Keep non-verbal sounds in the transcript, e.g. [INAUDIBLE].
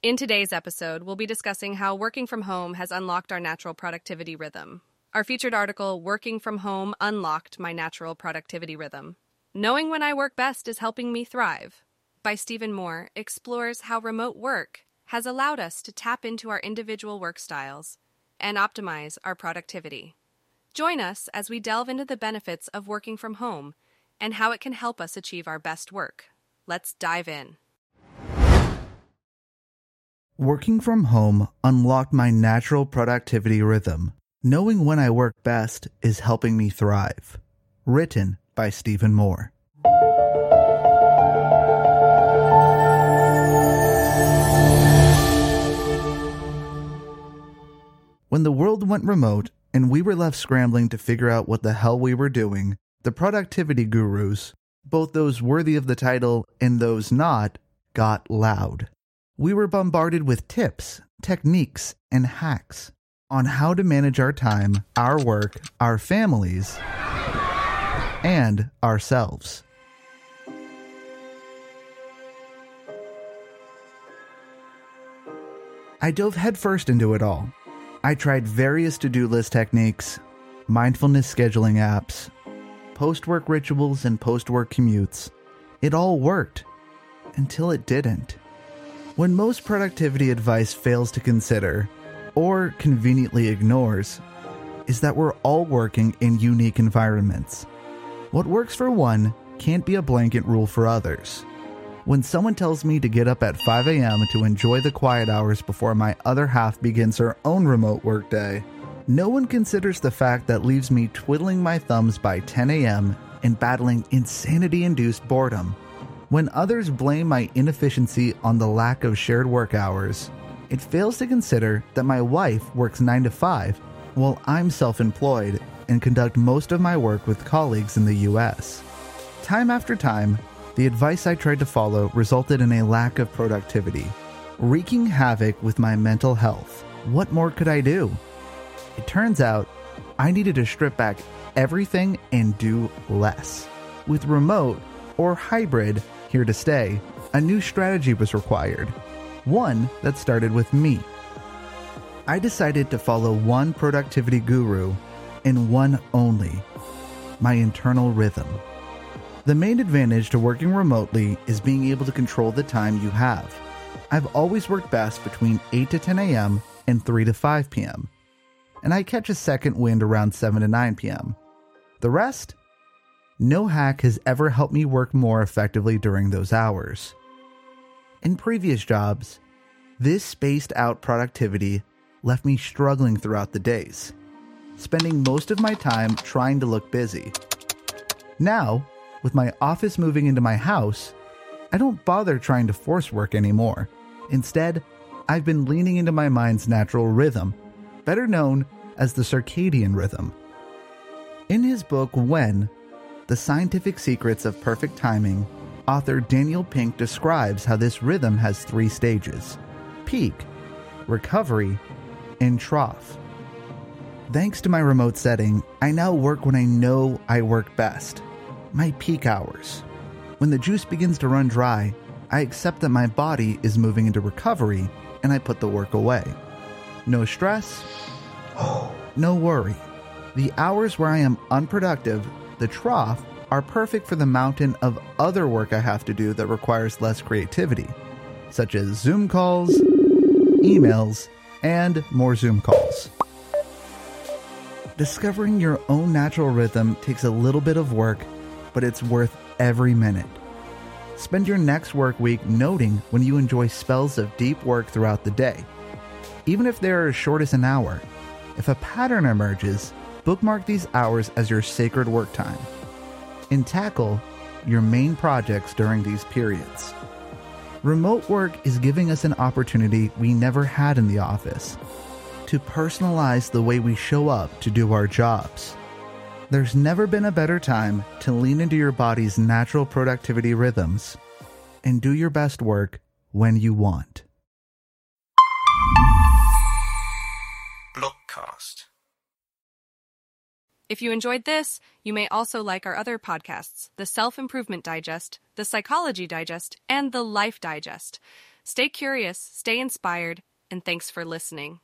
In today's episode, we'll be discussing how working from home has unlocked our natural productivity rhythm. Our featured article, Working from Home Unlocked My Natural Productivity Rhythm. Knowing when I work best is helping me thrive, by Stephen Moore, explores how remote work has allowed us to tap into our individual work styles and optimize our productivity. Join us as we delve into the benefits of working from home and how it can help us achieve our best work. Let's dive in. Working from home unlocked my natural productivity rhythm. Knowing when I work best is helping me thrive. Written by Stephen Moore. When the world went remote and we were left scrambling to figure out what the hell we were doing, the productivity gurus, both those worthy of the title and those not, got loud. We were bombarded with tips, techniques, and hacks on how to manage our time, our work, our families, and ourselves. I dove headfirst into it all. I tried various to do list techniques, mindfulness scheduling apps, post work rituals, and post work commutes. It all worked until it didn't. When most productivity advice fails to consider, or conveniently ignores, is that we're all working in unique environments. What works for one can't be a blanket rule for others. When someone tells me to get up at 5 a.m. to enjoy the quiet hours before my other half begins her own remote workday, no one considers the fact that leaves me twiddling my thumbs by 10 a.m. and battling insanity induced boredom. When others blame my inefficiency on the lack of shared work hours, it fails to consider that my wife works 9 to 5 while I'm self employed and conduct most of my work with colleagues in the US. Time after time, the advice I tried to follow resulted in a lack of productivity, wreaking havoc with my mental health. What more could I do? It turns out I needed to strip back everything and do less. With remote or hybrid here to stay, a new strategy was required. One that started with me. I decided to follow one productivity guru and one only my internal rhythm. The main advantage to working remotely is being able to control the time you have. I've always worked best between 8 to 10 a.m. and 3 to 5 p.m., and I catch a second wind around 7 to 9 p.m. The rest? No hack has ever helped me work more effectively during those hours. In previous jobs, this spaced out productivity left me struggling throughout the days, spending most of my time trying to look busy. Now, with my office moving into my house, I don't bother trying to force work anymore. Instead, I've been leaning into my mind's natural rhythm, better known as the circadian rhythm. In his book, When The Scientific Secrets of Perfect Timing, author Daniel Pink describes how this rhythm has three stages peak, recovery, and trough. Thanks to my remote setting, I now work when I know I work best my peak hours. When the juice begins to run dry, I accept that my body is moving into recovery and I put the work away. No stress, [GASPS] no worry. The hours where I am unproductive, the trough, are perfect for the mountain of other work I have to do that requires less creativity, such as Zoom calls, emails, and more Zoom calls. Discovering your own natural rhythm takes a little bit of work but it's worth every minute. Spend your next work week noting when you enjoy spells of deep work throughout the day. Even if they are as short as an hour, if a pattern emerges, bookmark these hours as your sacred work time and tackle your main projects during these periods. Remote work is giving us an opportunity we never had in the office to personalize the way we show up to do our jobs. There's never been a better time to lean into your body's natural productivity rhythms and do your best work when you want. Blogcast. If you enjoyed this, you may also like our other podcasts the Self Improvement Digest, the Psychology Digest, and the Life Digest. Stay curious, stay inspired, and thanks for listening.